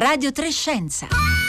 Radio Trescenza.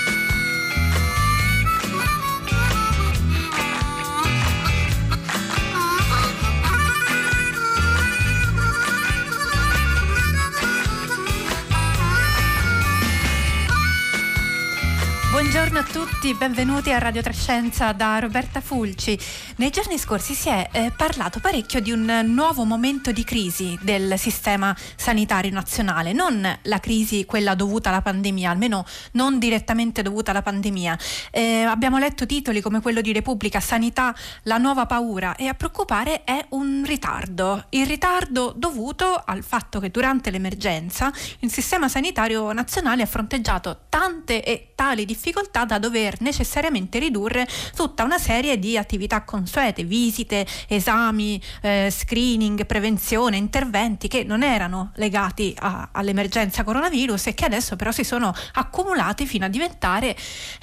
Buongiorno a tutti, benvenuti a Radio Trescenza da Roberta Fulci. Nei giorni scorsi si è eh, parlato parecchio di un nuovo momento di crisi del sistema sanitario nazionale, non la crisi quella dovuta alla pandemia, almeno non direttamente dovuta alla pandemia. Eh, abbiamo letto titoli come quello di Repubblica, Sanità, la nuova paura e a preoccupare è un ritardo, il ritardo dovuto al fatto che durante l'emergenza il sistema sanitario nazionale ha fronteggiato tante e tali difficoltà da dover necessariamente ridurre tutta una serie di attività consuete, visite, esami, eh, screening, prevenzione, interventi che non erano legati a, all'emergenza coronavirus e che adesso però si sono accumulati fino a diventare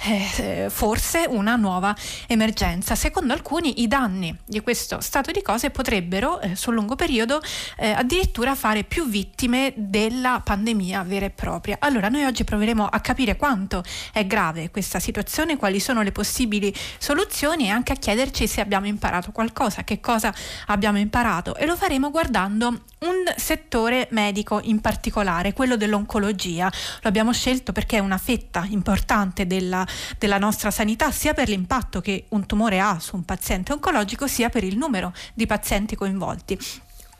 eh, forse una nuova emergenza. Secondo alcuni i danni di questo stato di cose potrebbero eh, sul lungo periodo eh, addirittura fare più vittime della pandemia vera e propria. Allora noi oggi proveremo a capire quanto è grave questa situazione, quali sono le possibili soluzioni e anche a chiederci se abbiamo imparato qualcosa, che cosa abbiamo imparato e lo faremo guardando un settore medico in particolare, quello dell'oncologia. Lo abbiamo scelto perché è una fetta importante della, della nostra sanità, sia per l'impatto che un tumore ha su un paziente oncologico, sia per il numero di pazienti coinvolti.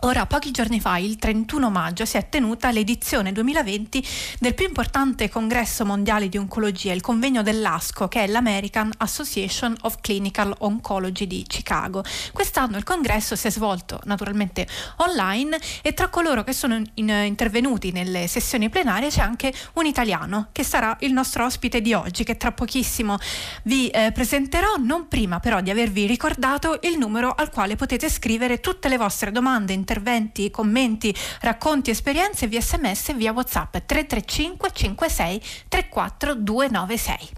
Ora, pochi giorni fa, il 31 maggio, si è tenuta l'edizione 2020 del più importante congresso mondiale di oncologia, il convegno dell'ASCO, che è l'American Association of Clinical Oncology di Chicago. Quest'anno il congresso si è svolto naturalmente online e tra coloro che sono in, intervenuti nelle sessioni plenarie c'è anche un italiano che sarà il nostro ospite di oggi, che tra pochissimo vi eh, presenterò, non prima però di avervi ricordato il numero al quale potete scrivere tutte le vostre domande interventi, commenti, racconti, esperienze via sms e via whatsapp 335 56 34 296.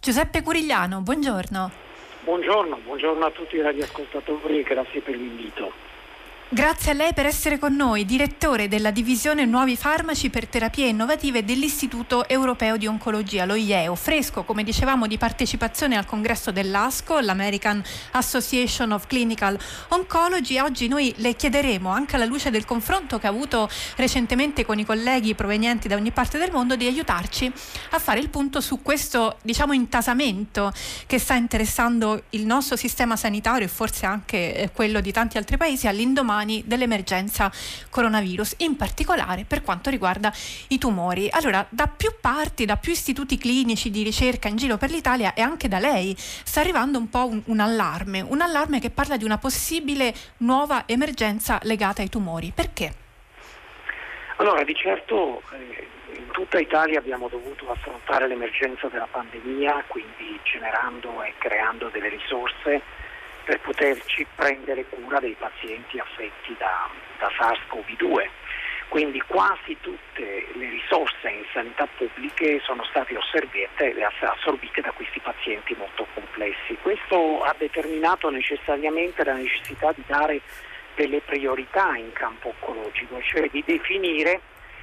Giuseppe Curigliano, buongiorno. Buongiorno, buongiorno a tutti i radioascoltatori e grazie per l'invito. Grazie a lei per essere con noi, direttore della divisione Nuovi Farmaci per Terapie Innovative dell'Istituto Europeo di Oncologia, lo IEO, fresco, come dicevamo, di partecipazione al congresso dell'ASCO, l'American Association of Clinical Oncology. Oggi noi le chiederemo, anche alla luce del confronto che ha avuto recentemente con i colleghi provenienti da ogni parte del mondo, di aiutarci a fare il punto su questo, diciamo, intasamento che sta interessando il nostro sistema sanitario e forse anche eh, quello di tanti altri paesi all'indomani domani dell'emergenza coronavirus, in particolare per quanto riguarda i tumori. Allora, da più parti, da più istituti clinici di ricerca in giro per l'Italia e anche da lei sta arrivando un po' un, un allarme, un allarme che parla di una possibile nuova emergenza legata ai tumori. Perché? Allora, di certo eh, in tutta Italia abbiamo dovuto affrontare l'emergenza della pandemia, quindi generando e creando delle risorse per poterci prendere cura dei pazienti affetti da, da SARS-CoV-2. Quindi quasi tutte le risorse in sanità pubbliche sono state assorbite da questi pazienti molto complessi. Questo ha determinato necessariamente la necessità di dare delle priorità in campo oncologico, cioè di definire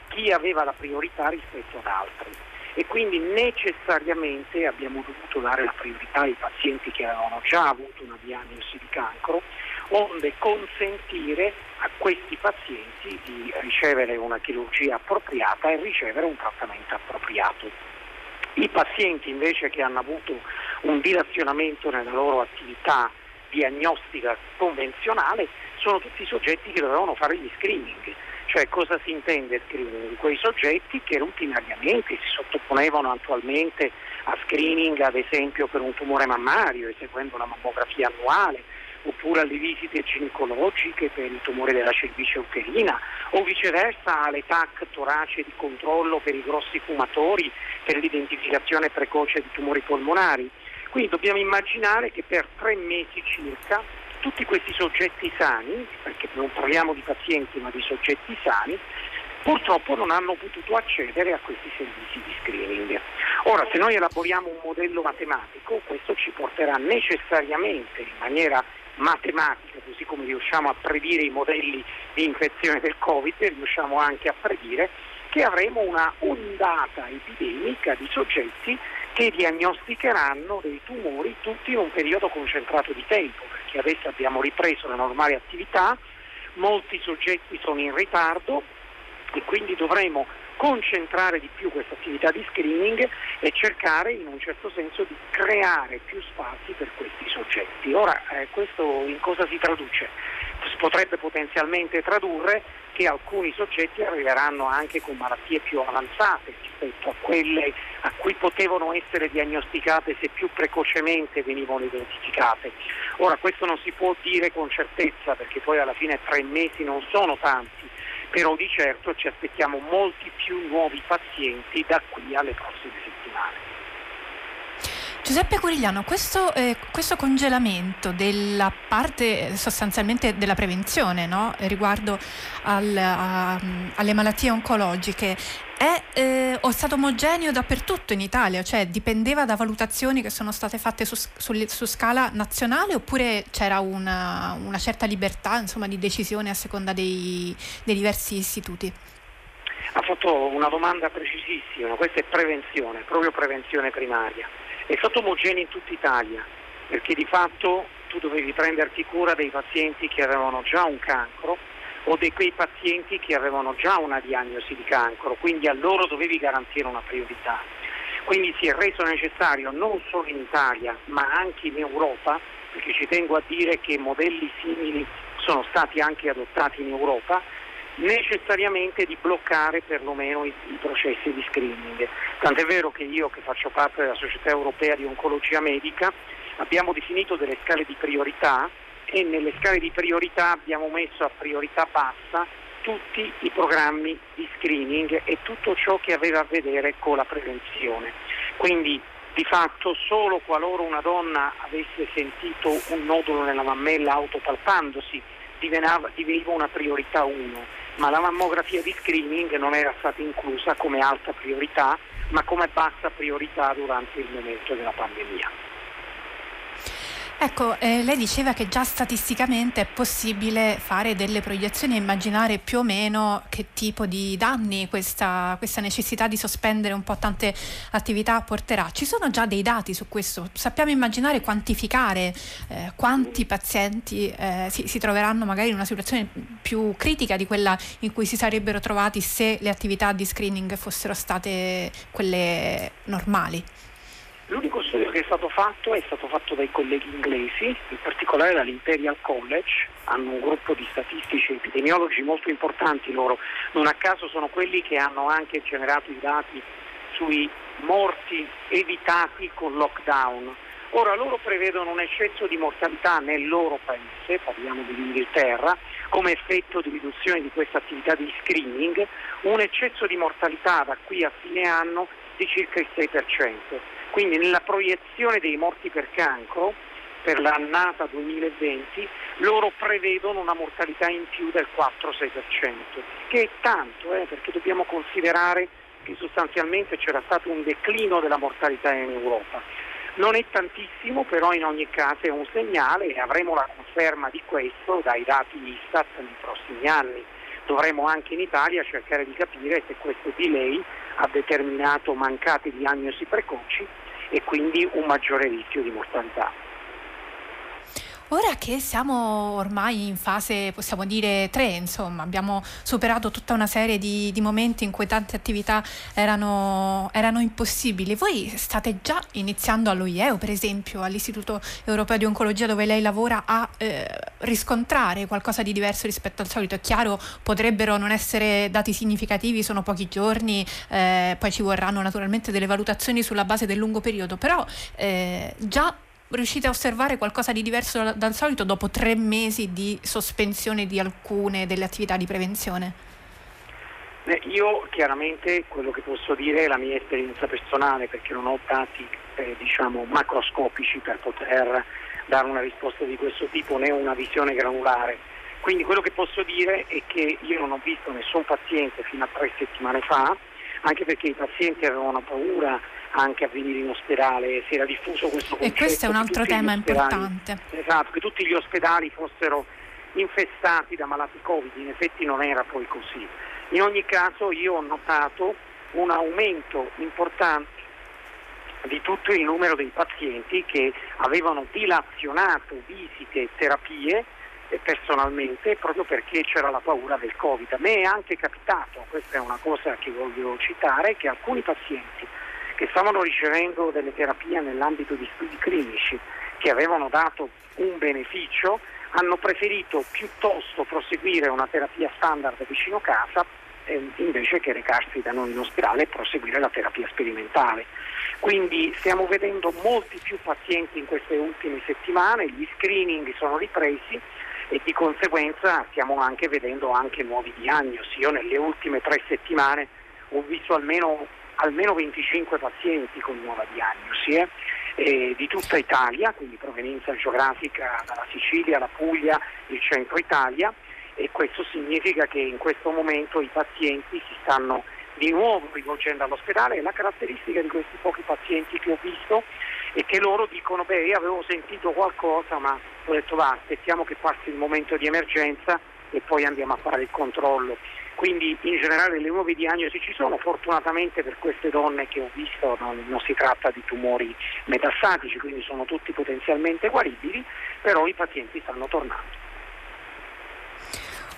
chi aveva la priorità rispetto ad altri e quindi necessariamente abbiamo dovuto dare la priorità ai pazienti che avevano già avuto una diagnosi di cancro, onde consentire a questi pazienti di ricevere una chirurgia appropriata e ricevere un trattamento appropriato. I pazienti invece che hanno avuto un dilazionamento nella loro attività diagnostica convenzionale sono tutti soggetti che dovevano fare gli screening cioè cosa si intende screening? Quei soggetti che routinariamente si sottoponevano attualmente a screening ad esempio per un tumore mammario eseguendo una mammografia annuale oppure alle visite ginecologiche per il tumore della cervice uterina o viceversa alle TAC torace di controllo per i grossi fumatori per l'identificazione precoce di tumori polmonari. Quindi dobbiamo immaginare che per tre mesi circa tutti questi soggetti sani, perché non parliamo di pazienti ma di soggetti sani, purtroppo non hanno potuto accedere a questi servizi di screening. Ora, se noi elaboriamo un modello matematico, questo ci porterà necessariamente in maniera matematica, così come riusciamo a predire i modelli di infezione del Covid, riusciamo anche a predire che avremo una ondata epidemica di soggetti che diagnosticheranno dei tumori tutti in un periodo concentrato di tempo, perché adesso abbiamo ripreso la normale attività, molti soggetti sono in ritardo e quindi dovremo concentrare di più questa attività di screening e cercare in un certo senso di creare più spazi per questi soggetti. Ora, eh, questo in cosa si traduce? Si potrebbe potenzialmente tradurre che alcuni soggetti arriveranno anche con malattie più avanzate rispetto a quelle a cui potevano essere diagnosticate se più precocemente venivano identificate. Ora questo non si può dire con certezza perché poi alla fine tre mesi non sono tanti, però di certo ci aspettiamo molti più nuovi pazienti da qui alle prossime settimane. Giuseppe Curigliano, questo, eh, questo, congelamento della parte eh, sostanzialmente della prevenzione no? riguardo al, a, alle malattie oncologiche è, eh, stato omogeneo dappertutto in Italia, cioè dipendeva da valutazioni che sono state fatte su, su, su scala nazionale oppure c'era una, una certa libertà insomma, di decisione a seconda dei, dei diversi istituti? Ha fatto una domanda precisissima, questa è prevenzione, proprio prevenzione primaria è stato omogeneo in tutta Italia, perché di fatto tu dovevi prenderti cura dei pazienti che avevano già un cancro o di quei pazienti che avevano già una diagnosi di cancro, quindi a loro dovevi garantire una priorità. Quindi si è reso necessario non solo in Italia ma anche in Europa, perché ci tengo a dire che modelli simili sono stati anche adottati in Europa, necessariamente di bloccare perlomeno i, i, processi di screening. Tant'è vero che io, che faccio parte della Società Europea di Oncologia Medica, abbiamo definito delle scale di priorità e nelle scale di priorità abbiamo messo a priorità bassa tutti i programmi di screening e tutto ciò che aveva a vedere con la prevenzione. Quindi di fatto solo qualora una donna avesse sentito un nodulo nella mammella autopalpandosi diveniva, una priorità 1 ma la mammografia di screening non era stata inclusa come alta priorità, ma come bassa priorità durante il momento della pandemia. Ecco, eh, lei diceva che già statisticamente è possibile fare delle proiezioni e immaginare più o meno che tipo di danni questa, questa, necessità di sospendere un po' tante attività porterà. Ci sono già dei dati su questo? Sappiamo immaginare, quantificare eh, quanti pazienti eh, si, si, troveranno magari in una situazione più critica di quella in cui si sarebbero trovati se le attività di screening fossero state quelle normali? L'unico studio che è stato fatto è stato fatto dai colleghi inglesi, in particolare dall'Imperial College, hanno un gruppo di statistici epidemiologi molto importanti loro, non a caso sono quelli che hanno anche generato i dati sui morti evitati con lockdown. Ora loro prevedono un eccesso di mortalità nel loro paese, parliamo dell'Inghilterra, come effetto di riduzione di questa attività di screening, un eccesso di mortalità da qui a fine anno di circa il 6%. Quindi nella proiezione dei morti per cancro per l'annata 2020 loro prevedono una mortalità in più del 4-6%, che è tanto eh, perché dobbiamo considerare che sostanzialmente c'era stato un declino della mortalità in Europa. Non è tantissimo, però in ogni caso è un segnale e avremo la conferma di questo dai dati Istat nei prossimi anni. Dovremo anche in Italia cercare di capire se questo delay ha determinato mancate diagnosi precoci e quindi un maggiore rischio di mortalità. Ora che siamo ormai in fase, possiamo dire, 3, insomma, abbiamo superato tutta una serie di, di momenti in cui tante attività erano, erano, impossibili. Voi state già iniziando all'OIEO, per esempio, all'Istituto Europeo di Oncologia dove lei lavora, a eh, riscontrare qualcosa di diverso rispetto al solito. È chiaro, potrebbero non essere dati significativi, sono pochi giorni, eh, poi ci vorranno naturalmente delle valutazioni sulla base del lungo periodo, però eh, già riuscite a osservare qualcosa di diverso dal solito dopo tre mesi di sospensione di alcune delle attività di prevenzione? io chiaramente quello che posso dire è la mia esperienza personale perché non ho dati eh, diciamo, macroscopici per poter dare una risposta di questo tipo né una visione granulare. Quindi quello che posso dire è che io non ho visto nessun paziente fino a tre settimane fa, anche perché i pazienti avevano paura anche a venire in ospedale, si era diffuso questo concetto. E questo è un altro tema importante. Esatto, che tutti gli ospedali fossero infestati da malati Covid, in effetti non era poi così. In ogni caso io ho notato un aumento importante di tutto il numero dei pazienti che avevano dilazionato visite e terapie eh, personalmente proprio perché c'era la paura del Covid. A me è anche capitato, questa è una cosa che voglio citare, che alcuni pazienti che stavano ricevendo delle terapie nell'ambito di studi clinici che avevano dato un beneficio hanno preferito piuttosto proseguire una terapia standard vicino casa eh, invece che recarsi da noi in ospedale e proseguire la terapia sperimentale. Quindi stiamo vedendo molti più pazienti in queste ultime settimane, gli screening sono ripresi e di conseguenza stiamo anche vedendo anche nuovi diagnosi. Io nelle ultime tre settimane ho visto almeno, almeno 25 pazienti con nuova diagnosi. Eh? Eh, di tutta Italia, quindi provenienza geografica dalla Sicilia, la Puglia, il centro Italia e questo significa che in questo momento i pazienti si stanno di nuovo rivolgendo all'ospedale e la caratteristica di questi pochi pazienti che ho visto è che loro dicono beh io avevo sentito qualcosa ma ho detto va aspettiamo che passi il momento di emergenza e poi andiamo a fare il controllo. Quindi in generale le nuove diagnosi ci sono, fortunatamente per queste donne che ho visto non, non si tratta di tumori metastatici, quindi sono tutti potenzialmente guaribili, però i pazienti stanno tornando.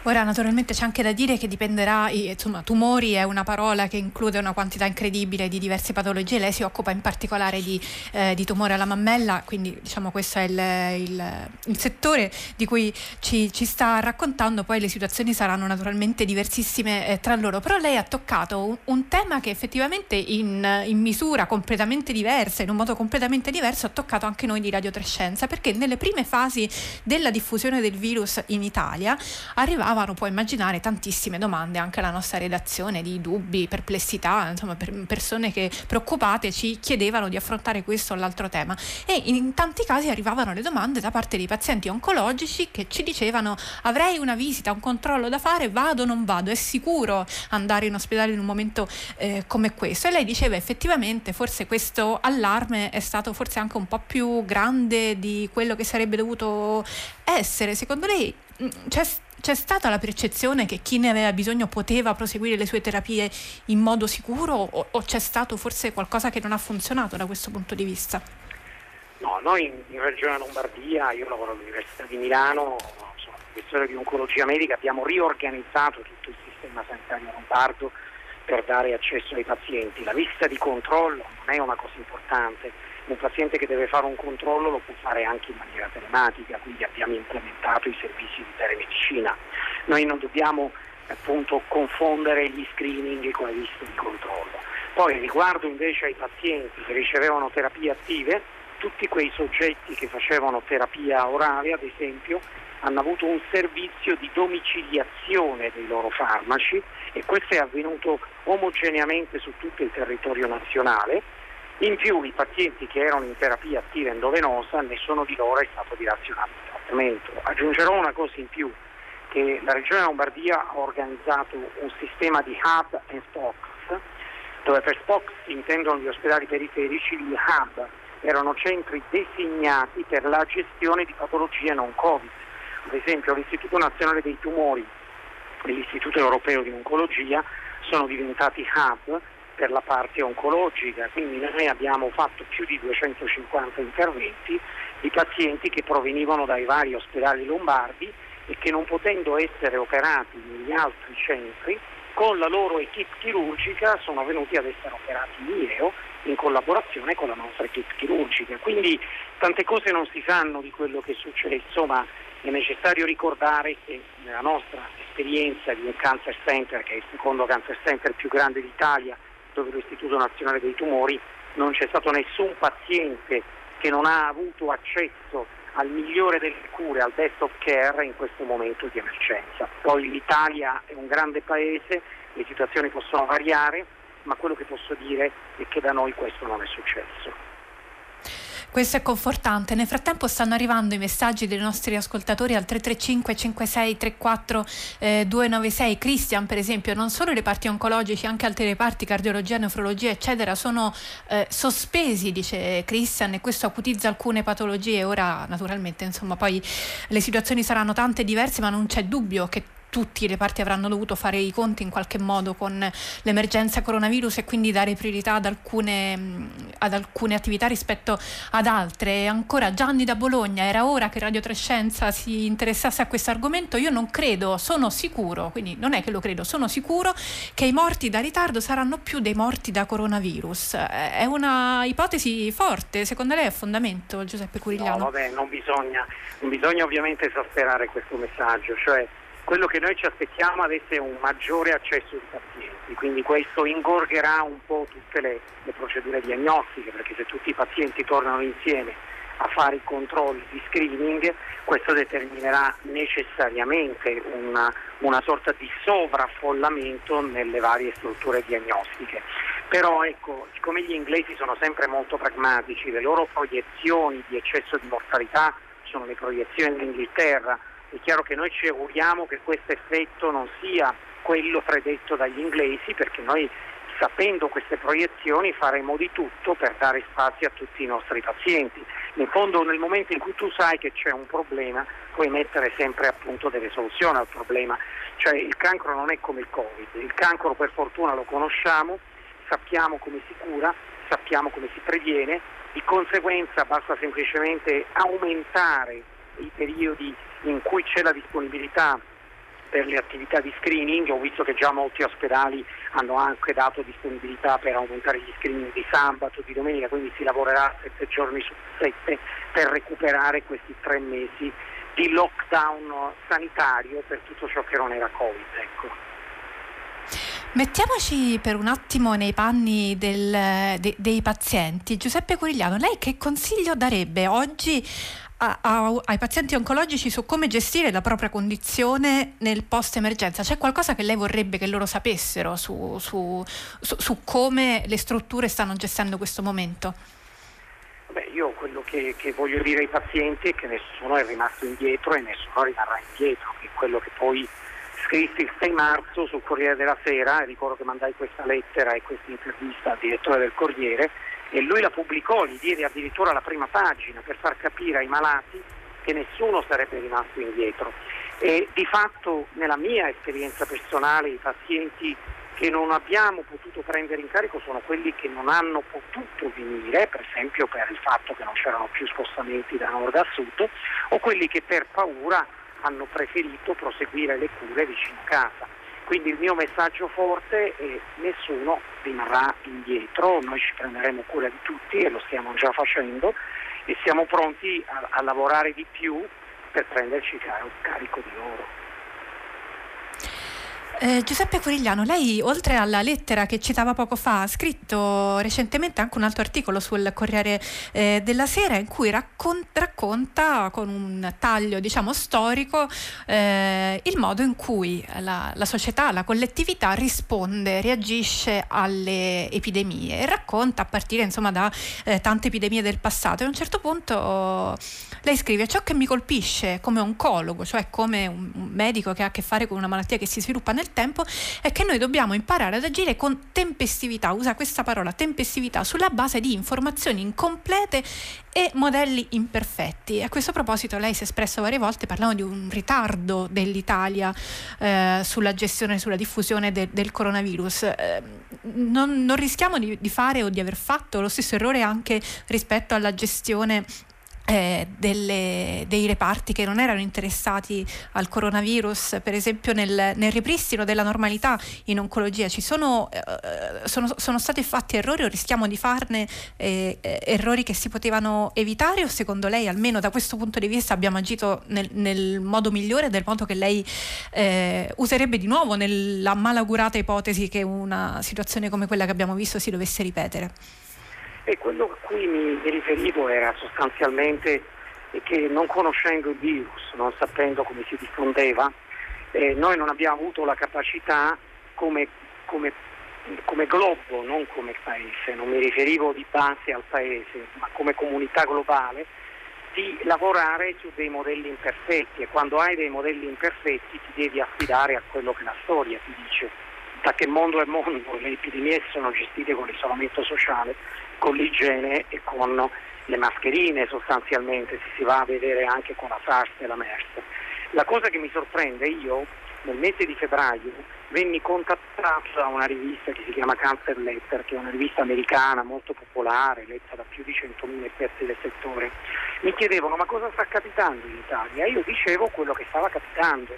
Ora naturalmente c'è anche da dire che dipenderà, insomma, tumori è una parola che include una quantità incredibile di diverse patologie, lei si occupa in particolare di, eh, di tumore alla mammella, quindi diciamo questo è il, il, il settore di cui ci, ci, sta raccontando, poi le situazioni saranno naturalmente diversissime eh, tra loro, però lei ha toccato un, un tema che effettivamente in, in, misura completamente diversa, in un modo completamente diverso, ha toccato anche noi di Radio Trescenza, perché nelle prime fasi della diffusione del virus in Italia arrivava arrivavano, puoi immaginare, tantissime domande anche alla nostra redazione di dubbi, perplessità, insomma, per persone che preoccupate ci chiedevano di affrontare questo o l'altro tema e in tanti casi arrivavano le domande da parte dei pazienti oncologici che ci dicevano avrei una visita, un controllo da fare, vado o non vado, è sicuro andare in ospedale in un momento eh, come questo? E lei diceva effettivamente forse questo allarme è stato forse anche un po' più grande di quello che sarebbe dovuto essere. Secondo lei mm, c'è c'è stata la percezione che chi ne aveva bisogno poteva proseguire le sue terapie in modo sicuro o, o c'è stato forse qualcosa che non ha funzionato da questo punto di vista? No, noi in, Regione Lombardia, io lavoro all'Università di Milano, sono professore di oncologia medica, abbiamo riorganizzato tutto il sistema sanitario lombardo per dare accesso ai pazienti. La visita di controllo non è una cosa importante, un paziente che deve fare un controllo lo può fare anche in maniera telematica, quindi abbiamo implementato i servizi di telemedicina. Noi non dobbiamo appunto confondere gli screening con le liste di controllo. Poi riguardo invece ai pazienti che ricevevano terapie attive, tutti quei soggetti che facevano terapia orale, ad esempio, hanno avuto un servizio di domiciliazione dei loro farmaci e questo è avvenuto omogeneamente su tutto il territorio nazionale in più i pazienti che erano in terapia attiva endovenosa, nessuno di loro è stato dilazionato il trattamento. Aggiungerò una cosa in più, che la Regione Lombardia ha organizzato un sistema di hub e SPOCs, dove per SPOCs intendono gli ospedali periferici, gli hub erano centri designati per la gestione di patologie non Covid. Ad esempio l'Istituto Nazionale dei Tumori e l'Istituto Europeo di Oncologia sono diventati hub per la parte oncologica, quindi noi abbiamo fatto più di 250 interventi di pazienti che provenivano dai vari ospedali lombardi e che non potendo essere operati negli altri centri, con la loro equip chirurgica sono venuti ad essere operati in IEO in collaborazione con la nostra equip chirurgica. Quindi tante cose non si sanno di quello che succede, insomma è necessario ricordare che nella nostra esperienza di un cancer center, che è il secondo cancer center più grande d'Italia, dove l'Istituto Nazionale dei Tumori non c'è stato nessun paziente che non ha avuto accesso al migliore delle cure, al best of care in questo momento di emergenza. Poi l'Italia è un grande paese, le situazioni possono variare, ma quello che posso dire è che da noi questo non è successo. Questo è confortante. Nel frattempo stanno arrivando i messaggi dei nostri ascoltatori al 335 56 34 eh, 296. Christian, per esempio, non solo i reparti oncologici, anche altri reparti, cardiologia, nefrologia, eccetera, sono eh, sospesi, dice Christian, e questo acutizza alcune patologie. Ora, naturalmente, insomma, poi le situazioni saranno tante diverse, ma non c'è dubbio che tutti i reparti avranno dovuto fare i conti in qualche modo con l'emergenza coronavirus e quindi dare priorità ad alcune, ad alcune attività rispetto ad altre. Ancora Gianni da Bologna, era ora che Radio Trescenza si interessasse a questo argomento? Io non credo, sono sicuro, quindi non è che lo credo, sono sicuro che i morti da ritardo saranno più dei morti da coronavirus. È una ipotesi forte, secondo lei è fondamento Giuseppe Curigliano? No, vabbè, non bisogna, non bisogna ovviamente esasperare questo messaggio, cioè quello che noi ci aspettiamo adesso è un maggiore accesso ai pazienti, quindi questo ingorgherà un po' tutte le, le procedure diagnostiche, perché se tutti i pazienti tornano insieme a fare i controlli di screening, questo determinerà necessariamente una, una, sorta di sovraffollamento nelle varie strutture diagnostiche. Però ecco, siccome gli inglesi sono sempre molto pragmatici, le loro proiezioni di eccesso di mortalità sono le proiezioni dell'Inghilterra, è chiaro che noi ci auguriamo che questo effetto non sia quello predetto dagli inglesi perché noi sapendo queste proiezioni faremo di tutto per dare spazio a tutti i nostri pazienti. In fondo nel momento in cui tu sai che c'è un problema puoi mettere sempre appunto delle soluzioni al problema, cioè il cancro non è come il Covid, il cancro per fortuna lo conosciamo, sappiamo come si cura, sappiamo come si previene, di conseguenza basta semplicemente aumentare i periodi in cui c'è la disponibilità per le attività di screening, ho visto che già molti ospedali hanno anche dato disponibilità per aumentare gli screening di sabato, di domenica, quindi si lavorerà sette giorni su sette per recuperare questi tre mesi di lockdown sanitario per tutto ciò che non era Covid. Ecco. Mettiamoci per un attimo nei panni del, de, dei pazienti. Giuseppe Curigliano, lei che consiglio darebbe oggi a, a, ai pazienti oncologici su come gestire la propria condizione nel post emergenza. C'è qualcosa che lei vorrebbe che loro sapessero su, su, su, su come le strutture stanno gestendo questo momento? Beh, io quello che, che, voglio dire ai pazienti è che nessuno è rimasto indietro e nessuno rimarrà indietro, che è quello che poi scrissi il 6 marzo sul Corriere della Sera, ricordo che mandai questa lettera e questa intervista al direttore del Corriere, e lui la pubblicò, gli diede addirittura la prima pagina per far capire ai malati che nessuno sarebbe rimasto indietro. E di fatto nella mia esperienza personale i pazienti che non abbiamo potuto prendere in carico sono quelli che non hanno potuto venire, per esempio per il fatto che non c'erano più spostamenti da nord a sud, o quelli che per paura hanno preferito proseguire le cure vicino a casa. Quindi il mio messaggio forte è nessuno rimarrà indietro, noi ci prenderemo cura di tutti e lo stiamo già facendo e siamo pronti a, a lavorare di più per prenderci carico di loro. Eh, Giuseppe Corigliano, lei oltre alla lettera che citava poco fa ha scritto recentemente anche un altro articolo sul Corriere eh, della Sera in cui raccon- racconta con un taglio diciamo storico eh, il modo in cui la, la, società, la collettività risponde, reagisce alle epidemie e racconta a partire insomma da eh, tante epidemie del passato. E a un certo punto lei scrive ciò che mi colpisce come oncologo, cioè come un, un medico che ha a che fare con una malattia che si sviluppa nel nel tempo è che noi dobbiamo imparare ad agire con tempestività, usa questa parola tempestività, sulla base di informazioni incomplete e modelli imperfetti. A questo proposito lei si è espresso varie volte parlando di un ritardo dell'Italia eh, sulla gestione, sulla diffusione de, del coronavirus. Eh, non, non, rischiamo di, di fare o di aver fatto lo stesso errore anche rispetto alla gestione eh, delle, dei reparti che non erano interessati al coronavirus, per esempio nel, nel ripristino della normalità in oncologia, ci sono, eh, sono, sono, stati fatti errori o rischiamo di farne eh, eh, errori che si potevano evitare o secondo lei almeno da questo punto di vista abbiamo agito nel, nel modo migliore, del modo che lei eh, userebbe di nuovo nella malaugurata ipotesi che una situazione come quella che abbiamo visto si dovesse ripetere? E quello a cui mi, riferivo era sostanzialmente che non conoscendo il virus, non sapendo come si diffondeva, eh, noi non abbiamo avuto la capacità come, come come globo, non come paese, non mi riferivo di base al paese, ma come comunità globale, di lavorare su dei modelli imperfetti e quando hai dei modelli imperfetti ti devi affidare a quello che la storia ti dice. Da che mondo è mondo, le epidemie sono gestite con l'isolamento sociale, con l'igiene e con le mascherine sostanzialmente, si va a vedere anche con la SARS e la MERS. La cosa che mi sorprende, io nel mese di febbraio venni contattato da una rivista che si chiama Cancer Letter, che è una rivista americana molto popolare, letta da più di 100.000 esperti del settore. Mi chiedevano ma cosa sta capitando in Italia? Io dicevo quello che stava capitando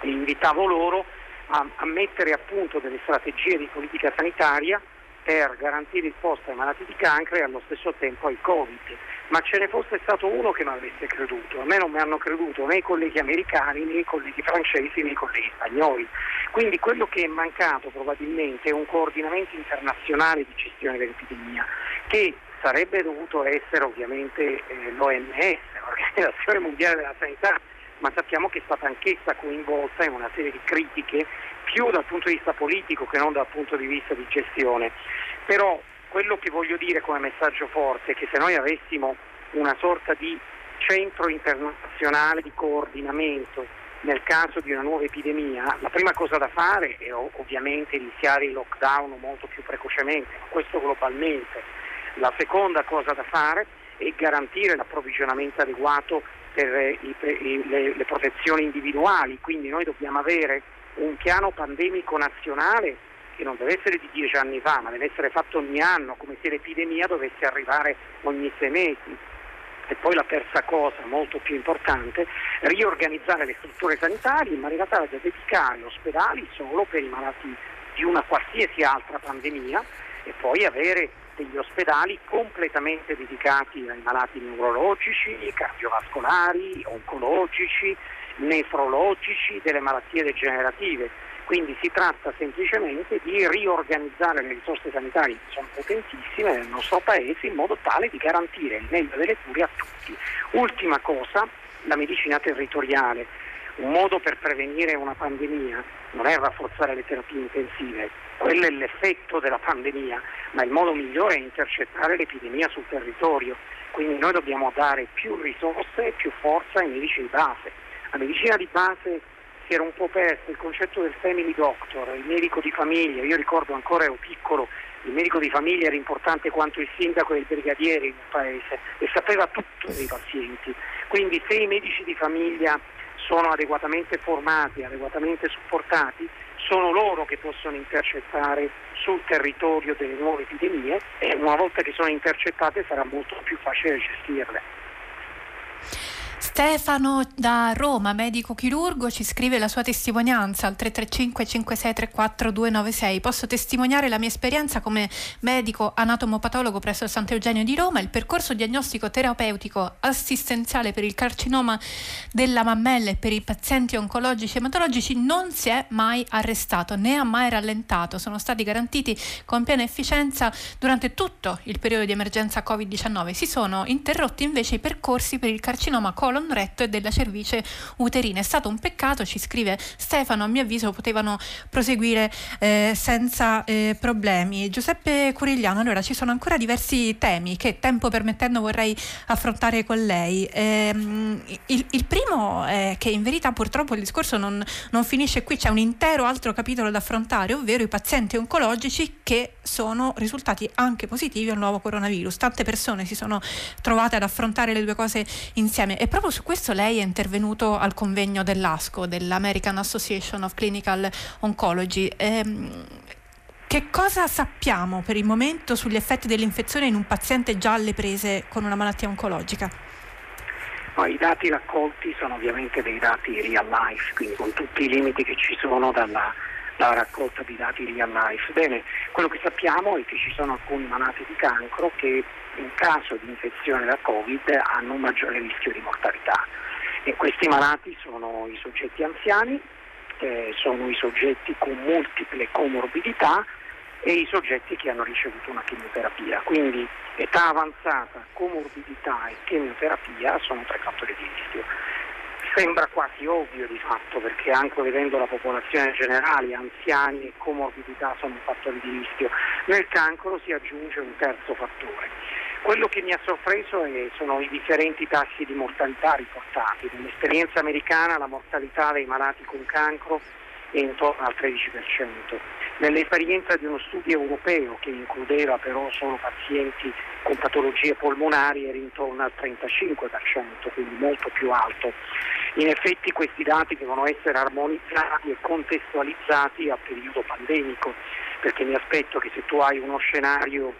e invitavo loro a, a mettere a punto delle strategie di politica sanitaria per garantire il posto ai malati di cancro e allo stesso tempo ai Covid. Ma ce ne fosse stato uno che non avesse creduto. A me non mi hanno creduto né i colleghi americani, né i colleghi francesi, né i colleghi spagnoli. Quindi quello che è mancato probabilmente è un coordinamento internazionale di gestione dell'epidemia, che sarebbe dovuto essere ovviamente eh, l'OMS, l'Organizzazione Mondiale della Sanità, ma sappiamo che è stata anch'essa coinvolta in una serie di critiche più dal punto di vista politico che non dal punto di vista di gestione. Però quello che voglio dire come messaggio forte è che se noi avessimo una sorta di centro internazionale di coordinamento nel caso di una nuova epidemia, la prima cosa da fare è ovviamente iniziare il lockdown molto più precocemente, questo globalmente. La seconda cosa da fare è garantire l'approvvigionamento adeguato per le, le protezioni individuali, quindi noi dobbiamo avere un piano pandemico nazionale che non deve essere di dieci anni fa, ma deve essere fatto ogni anno, come se l'epidemia dovesse arrivare ogni sei mesi. E poi la terza cosa, molto più importante, riorganizzare le strutture sanitarie in maniera tale da dedicare ospedali solo per i malati di una qualsiasi altra pandemia e poi avere degli ospedali completamente dedicati ai malati neurologici, cardiovascolari, oncologici, nefrologici, delle malattie degenerative. Quindi si tratta semplicemente di riorganizzare le risorse sanitarie che sono potentissime nel nostro Paese in modo tale di garantire il meglio delle cure a tutti. Ultima cosa, la medicina territoriale. Un modo per prevenire una pandemia non è rafforzare le terapie intensive, quello è l'effetto della pandemia, ma il modo migliore è intercettare l'epidemia sul territorio. Quindi noi dobbiamo dare più risorse e più forza ai medici di base. La medicina di base si era un po' persa, il concetto del family doctor, il medico di famiglia, io ricordo ancora ero piccolo, il medico di famiglia era importante quanto il sindaco e il brigadiere in un paese e sapeva tutto dei pazienti. Quindi se i medici di famiglia sono adeguatamente formati, adeguatamente supportati, sono loro che possono intercettare sul territorio delle nuove epidemie e una volta che sono intercettate sarà molto più facile gestirle. Stefano da Roma, medico chirurgo, ci scrive la sua testimonianza al 335 5634 296. Posso testimoniare la mia esperienza come medico anatomopatologo presso il Sant'Eugenio di Roma. Il percorso diagnostico terapeutico assistenziale per il carcinoma della mammella e per i pazienti oncologici e ematologici non si è mai arrestato né ha mai rallentato. Sono stati garantiti con piena efficienza durante tutto il periodo di emergenza Covid-19. Si sono interrotti invece i percorsi per il carcinoma colon colon retto e della cervice uterina. È stato un peccato, ci scrive Stefano, a mio avviso potevano proseguire eh, senza eh, problemi. Giuseppe Curigliano, allora ci sono ancora diversi temi che tempo permettendo vorrei affrontare con lei. Eh, il, il, primo è che in verità purtroppo il discorso non, non finisce qui, c'è un intero altro capitolo da affrontare, ovvero i pazienti oncologici che sono risultati anche positivi al nuovo coronavirus. Tante persone si sono trovate ad affrontare le due cose insieme e proprio su questo lei è intervenuto al convegno dell'ASCO, dell'American Association of Clinical Oncology. Ehm, che cosa sappiamo per il momento sugli effetti dell'infezione in un paziente già alle prese con una malattia oncologica? No, I dati raccolti sono ovviamente dei dati real life, quindi con tutti i limiti che ci sono dalla la raccolta di dati real life. Bene, quello che sappiamo è che ci sono alcuni malati di cancro che in caso di infezione da Covid hanno un maggiore rischio di mortalità. E questi malati sono i soggetti anziani, eh, sono i soggetti con multiple comorbidità e i soggetti che hanno ricevuto una chemioterapia. Quindi età avanzata, comorbidità e chemioterapia sono tre fattori di rischio. Sembra quasi ovvio di fatto perché anche vedendo la popolazione generale, anziani e comorbidità sono un fattore di rischio. Nel cancro si aggiunge un terzo fattore. Quello che mi ha sorpreso sono i differenti tassi di mortalità riportati. Nell'esperienza americana la mortalità dei malati con cancro è intorno al 13%. Nell'esperienza di uno studio europeo che includeva però solo pazienti con patologie polmonari era intorno al 35%, quindi molto più alto. In effetti questi dati devono essere armonizzati e contestualizzati al periodo pandemico, perché mi aspetto che se tu hai uno scenario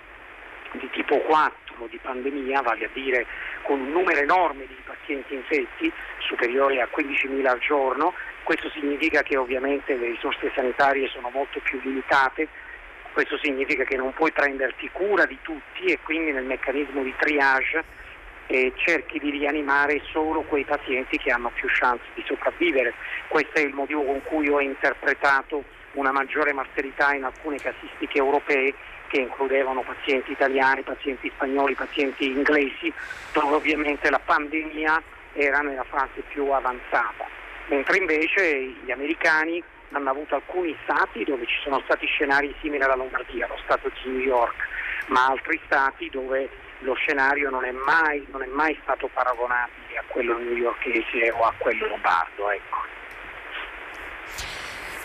di tipo 4 di pandemia, vale a dire con un numero enorme di pazienti infetti, superiore a 15.000 al giorno, questo significa che ovviamente le risorse sanitarie sono molto più limitate, questo significa che non puoi prenderti cura di tutti e quindi nel meccanismo di triage eh, cerchi di rianimare solo quei pazienti che hanno più chance di sopravvivere. Questo è il motivo con cui ho interpretato una maggiore mortalità in alcune casistiche europee che includevano pazienti italiani, pazienti spagnoli, pazienti inglesi, dove ovviamente la pandemia era nella fase più avanzata, mentre invece gli americani hanno avuto alcuni stati dove ci sono stati scenari simili alla Lombardia, lo stato di New York, ma altri stati dove lo scenario non è mai, non è mai stato paragonabile a quello newyorkese o a quello lombardo. Ecco.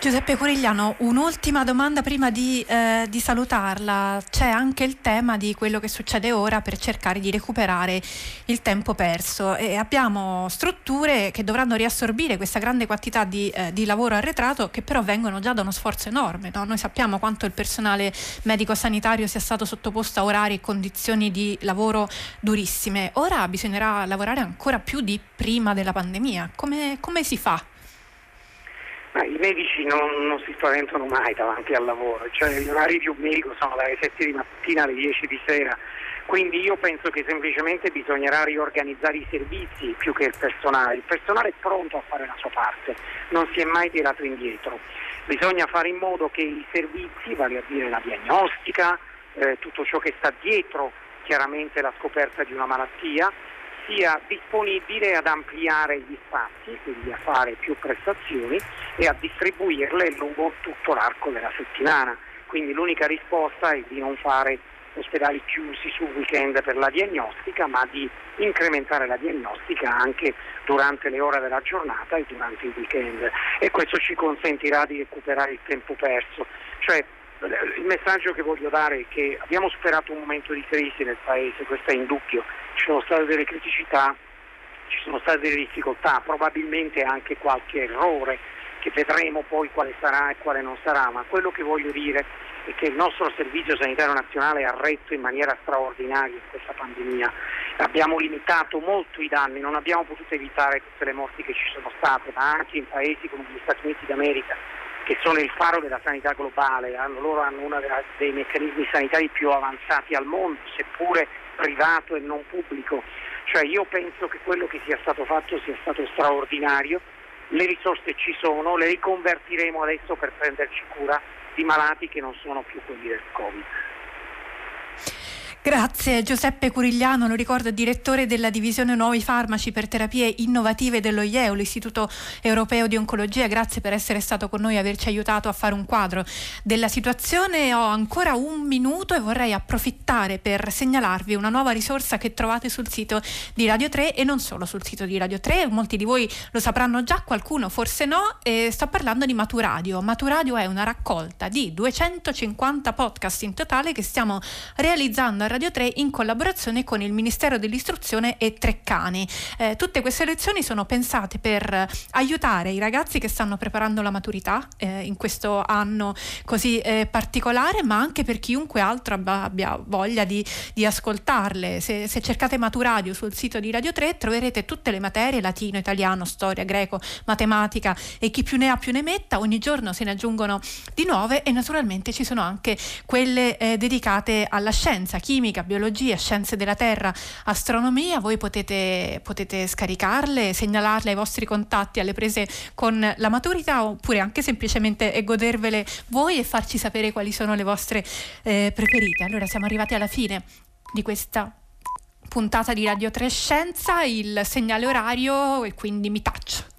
Giuseppe Curigliano, un'ultima domanda prima di, eh, di, salutarla. C'è anche il tema di quello che succede ora per cercare di recuperare il tempo perso e abbiamo strutture che dovranno riassorbire questa grande quantità di, eh, di lavoro arretrato che però vengono già da uno sforzo enorme. No? Noi sappiamo quanto il personale medico-sanitario sia stato sottoposto a orari e condizioni di lavoro durissime. Ora bisognerà lavorare ancora più di prima della pandemia. come, come si fa? Ma I medici non, non, si spaventano mai davanti al lavoro, cioè gli orari più medico sono dalle 7 di mattina alle 10 di sera, quindi io penso che semplicemente bisognerà riorganizzare i servizi più che il personale. Il personale è pronto a fare la sua parte, non si è mai tirato indietro. Bisogna fare in modo che i servizi, vale a dire la diagnostica, eh, tutto ciò che sta dietro chiaramente la scoperta di una malattia, sia disponibile ad ampliare gli spazi, quindi a fare più prestazioni e a distribuirle lungo tutto l'arco della settimana. Quindi l'unica risposta è di non fare ospedali chiusi sul weekend per la diagnostica, ma di incrementare la diagnostica anche durante le ore della giornata e durante il weekend e questo ci consentirà di recuperare il tempo perso. Cioè, il messaggio che voglio dare è che abbiamo superato un momento di crisi nel Paese, questo è indubbio, ci sono state delle criticità, ci sono state delle difficoltà, probabilmente anche qualche errore che vedremo poi quale sarà e quale non sarà, ma quello che voglio dire è che il nostro Servizio Sanitario Nazionale ha retto in maniera straordinaria in questa pandemia. Abbiamo limitato molto i danni, non abbiamo potuto evitare tutte le morti che ci sono state, ma anche in paesi come gli Stati Uniti d'America che sono il faro della sanità globale, hanno, loro hanno uno dei meccanismi sanitari più avanzati al mondo, seppure privato e non pubblico. Cioè io penso che quello che sia stato fatto sia stato straordinario, le risorse ci sono, le riconvertiremo adesso per prenderci cura di malati che non sono più quelli del Covid. Grazie Giuseppe Curigliano, lo ricordo direttore della divisione Nuovi Farmaci per Terapie Innovative dello IEO, l'Istituto Europeo di Oncologia. Grazie per essere stato con noi e averci aiutato a fare un quadro della situazione. Ho ancora un minuto e vorrei approfittare per segnalarvi una nuova risorsa che trovate sul sito di Radio 3 e non solo sul sito di Radio 3. Molti di voi lo sapranno già, qualcuno forse no. E sto parlando di Maturadio. Maturadio è una raccolta di 250 podcast in totale che stiamo realizzando a Radio 3 in collaborazione con il Ministero dell'Istruzione e Treccani. Eh, tutte queste lezioni sono pensate per aiutare i ragazzi che stanno preparando la maturità eh, in questo anno così eh, particolare, ma anche per chiunque altro abbia, abbia voglia di, di ascoltarle. Se, se, cercate Maturadio sul sito di Radio 3 troverete tutte le materie, latino, italiano, storia, greco, matematica e chi più ne ha più ne metta. Ogni giorno se ne aggiungono di nuove e naturalmente ci sono anche quelle eh, dedicate alla scienza, chimica, chimica, biologia, scienze della terra, astronomia, voi potete, potete scaricarle, segnalarle ai vostri contatti alle prese con la maturità oppure anche semplicemente godervele voi e farci sapere quali sono le vostre eh, preferite. Allora siamo arrivati alla fine di questa puntata di Radio Trescenza, il segnale orario e quindi mi taccio.